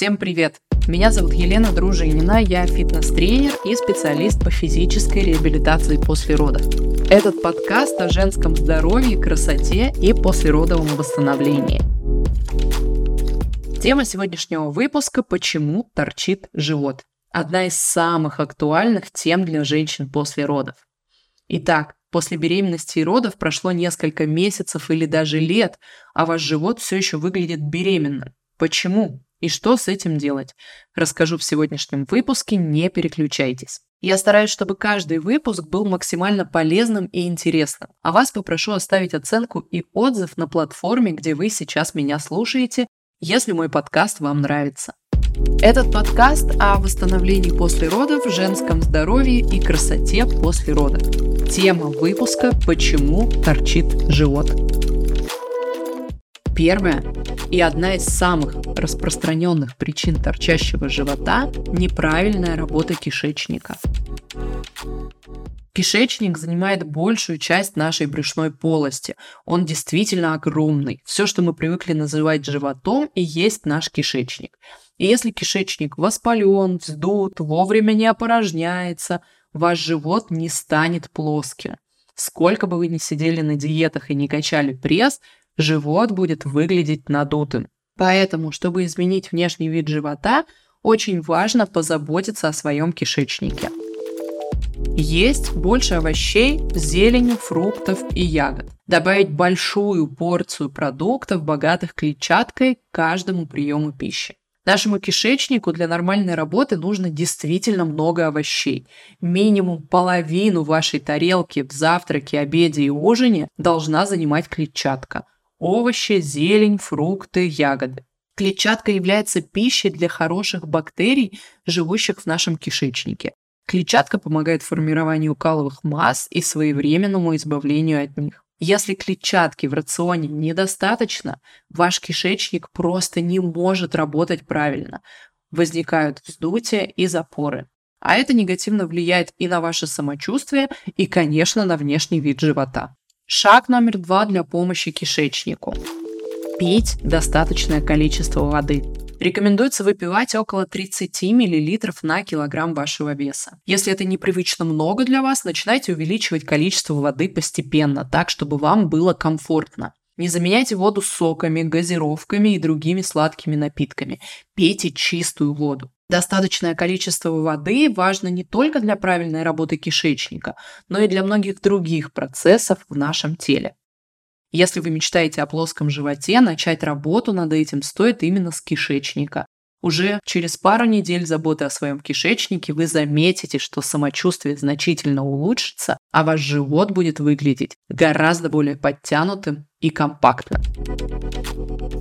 Всем привет! Меня зовут Елена Дружинина, я фитнес-тренер и специалист по физической реабилитации после родов. Этот подкаст о женском здоровье, красоте и послеродовом восстановлении. Тема сегодняшнего выпуска – почему торчит живот. Одна из самых актуальных тем для женщин после родов. Итак, после беременности и родов прошло несколько месяцев или даже лет, а ваш живот все еще выглядит беременным. Почему? И что с этим делать? Расскажу в сегодняшнем выпуске, не переключайтесь. Я стараюсь, чтобы каждый выпуск был максимально полезным и интересным. А вас попрошу оставить оценку и отзыв на платформе, где вы сейчас меня слушаете, если мой подкаст вам нравится. Этот подкаст о восстановлении после родов, женском здоровье и красоте после родов. Тема выпуска «Почему торчит живот?». Первое и одна из самых распространенных причин торчащего живота – неправильная работа кишечника. Кишечник занимает большую часть нашей брюшной полости. Он действительно огромный. Все, что мы привыкли называть животом, и есть наш кишечник. И если кишечник воспален, вздут, вовремя не опорожняется, ваш живот не станет плоским. Сколько бы вы ни сидели на диетах и не качали пресс, живот будет выглядеть надутым. Поэтому, чтобы изменить внешний вид живота, очень важно позаботиться о своем кишечнике. Есть больше овощей, зелени, фруктов и ягод. Добавить большую порцию продуктов, богатых клетчаткой, к каждому приему пищи. Нашему кишечнику для нормальной работы нужно действительно много овощей. Минимум половину вашей тарелки в завтраке, обеде и ужине должна занимать клетчатка овощи, зелень, фрукты, ягоды. Клетчатка является пищей для хороших бактерий, живущих в нашем кишечнике. Клетчатка помогает формированию каловых масс и своевременному избавлению от них. Если клетчатки в рационе недостаточно, ваш кишечник просто не может работать правильно. Возникают вздутия и запоры. А это негативно влияет и на ваше самочувствие, и, конечно, на внешний вид живота. Шаг номер два для помощи кишечнику. Пить достаточное количество воды. Рекомендуется выпивать около 30 мл на килограмм вашего веса. Если это непривычно много для вас, начинайте увеличивать количество воды постепенно, так, чтобы вам было комфортно. Не заменяйте воду соками, газировками и другими сладкими напитками. Пейте чистую воду. Достаточное количество воды важно не только для правильной работы кишечника, но и для многих других процессов в нашем теле. Если вы мечтаете о плоском животе, начать работу над этим стоит именно с кишечника. Уже через пару недель заботы о своем кишечнике вы заметите, что самочувствие значительно улучшится, а ваш живот будет выглядеть гораздо более подтянутым и компактным.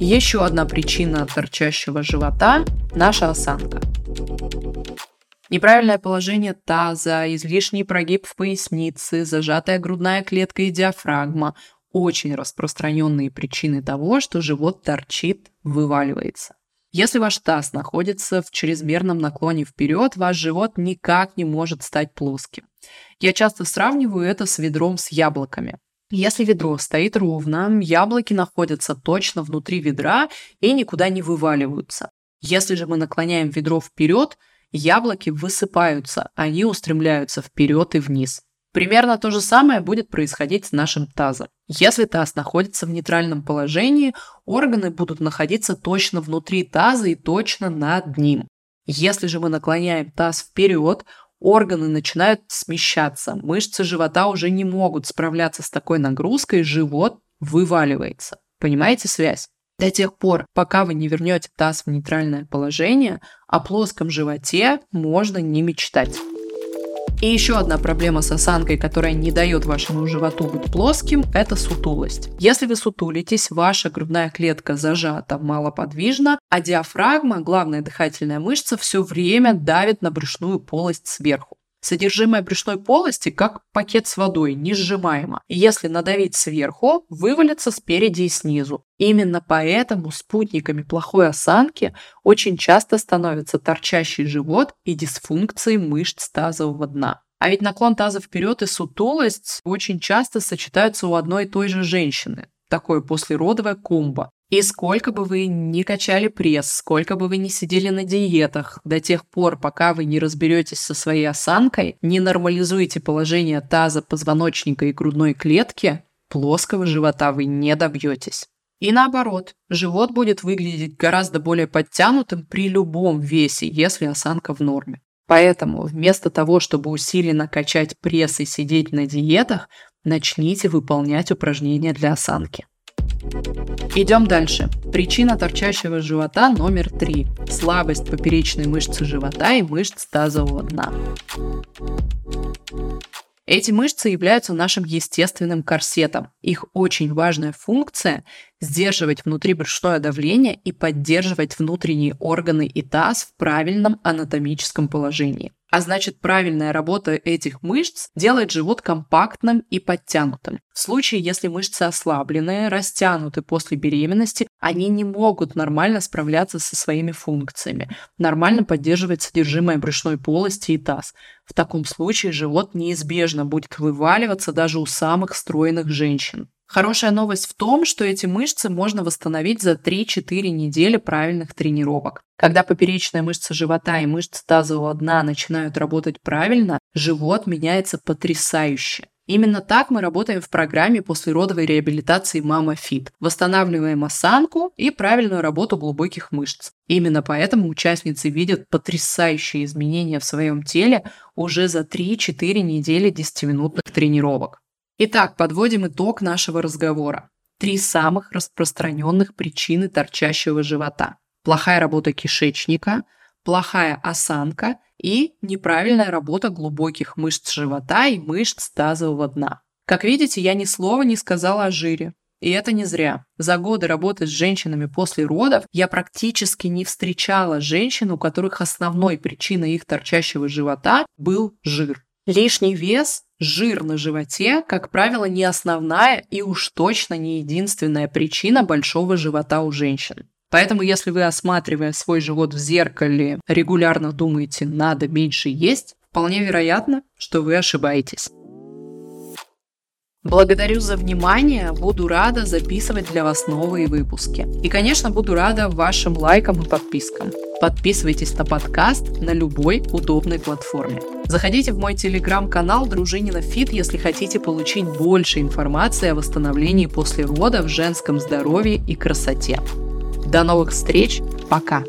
Еще одна причина торчащего живота – наша осанка. Неправильное положение таза, излишний прогиб в пояснице, зажатая грудная клетка и диафрагма – очень распространенные причины того, что живот торчит, вываливается. Если ваш таз находится в чрезмерном наклоне вперед, ваш живот никак не может стать плоским. Я часто сравниваю это с ведром с яблоками. Если ведро стоит ровно, яблоки находятся точно внутри ведра и никуда не вываливаются. Если же мы наклоняем ведро вперед, яблоки высыпаются, они устремляются вперед и вниз. Примерно то же самое будет происходить с нашим тазом. Если таз находится в нейтральном положении, органы будут находиться точно внутри таза и точно над ним. Если же мы наклоняем таз вперед, органы начинают смещаться, мышцы живота уже не могут справляться с такой нагрузкой, живот вываливается. Понимаете связь? До тех пор, пока вы не вернете таз в нейтральное положение, о плоском животе можно не мечтать. И еще одна проблема с осанкой, которая не дает вашему животу быть плоским, это сутулость. Если вы сутулитесь, ваша грудная клетка зажата малоподвижна, а диафрагма, главная дыхательная мышца, все время давит на брюшную полость сверху. Содержимое брюшной полости как пакет с водой, не сжимаемо. Если надавить сверху, вывалится спереди и снизу. Именно поэтому спутниками плохой осанки очень часто становятся торчащий живот и дисфункции мышц тазового дна. А ведь наклон таза вперед и сутулость очень часто сочетаются у одной и той же женщины. Такое послеродовое комбо. И сколько бы вы ни качали пресс, сколько бы вы ни сидели на диетах, до тех пор, пока вы не разберетесь со своей осанкой, не нормализуете положение таза, позвоночника и грудной клетки, плоского живота вы не добьетесь. И наоборот, живот будет выглядеть гораздо более подтянутым при любом весе, если осанка в норме. Поэтому вместо того, чтобы усиленно качать пресс и сидеть на диетах, начните выполнять упражнения для осанки. Идем дальше. Причина торчащего живота номер три. Слабость поперечной мышцы живота и мышц тазового дна. Эти мышцы являются нашим естественным корсетом. Их очень важная функция – сдерживать внутрибрюшное давление и поддерживать внутренние органы и таз в правильном анатомическом положении. А значит, правильная работа этих мышц делает живот компактным и подтянутым. В случае, если мышцы ослабленные, растянуты после беременности, они не могут нормально справляться со своими функциями, нормально поддерживать содержимое брюшной полости и таз. В таком случае живот неизбежно будет вываливаться даже у самых стройных женщин. Хорошая новость в том, что эти мышцы можно восстановить за 3-4 недели правильных тренировок. Когда поперечная мышца живота и мышцы тазового дна начинают работать правильно, живот меняется потрясающе. Именно так мы работаем в программе послеродовой реабилитации Мама Фит. Восстанавливаем осанку и правильную работу глубоких мышц. Именно поэтому участницы видят потрясающие изменения в своем теле уже за 3-4 недели 10-минутных тренировок. Итак, подводим итог нашего разговора. Три самых распространенных причины торчащего живота. Плохая работа кишечника, плохая осанка и неправильная работа глубоких мышц живота и мышц тазового дна. Как видите, я ни слова не сказала о жире. И это не зря. За годы работы с женщинами после родов я практически не встречала женщин, у которых основной причиной их торчащего живота был жир. Лишний вес, жир на животе, как правило, не основная и уж точно не единственная причина большого живота у женщин. Поэтому, если вы, осматривая свой живот в зеркале, регулярно думаете «надо меньше есть», вполне вероятно, что вы ошибаетесь. Благодарю за внимание, буду рада записывать для вас новые выпуски. И, конечно, буду рада вашим лайкам и подпискам. Подписывайтесь на подкаст на любой удобной платформе. Заходите в мой телеграм-канал Дружинина Фит, если хотите получить больше информации о восстановлении после родов, женском здоровье и красоте. До новых встреч, пока!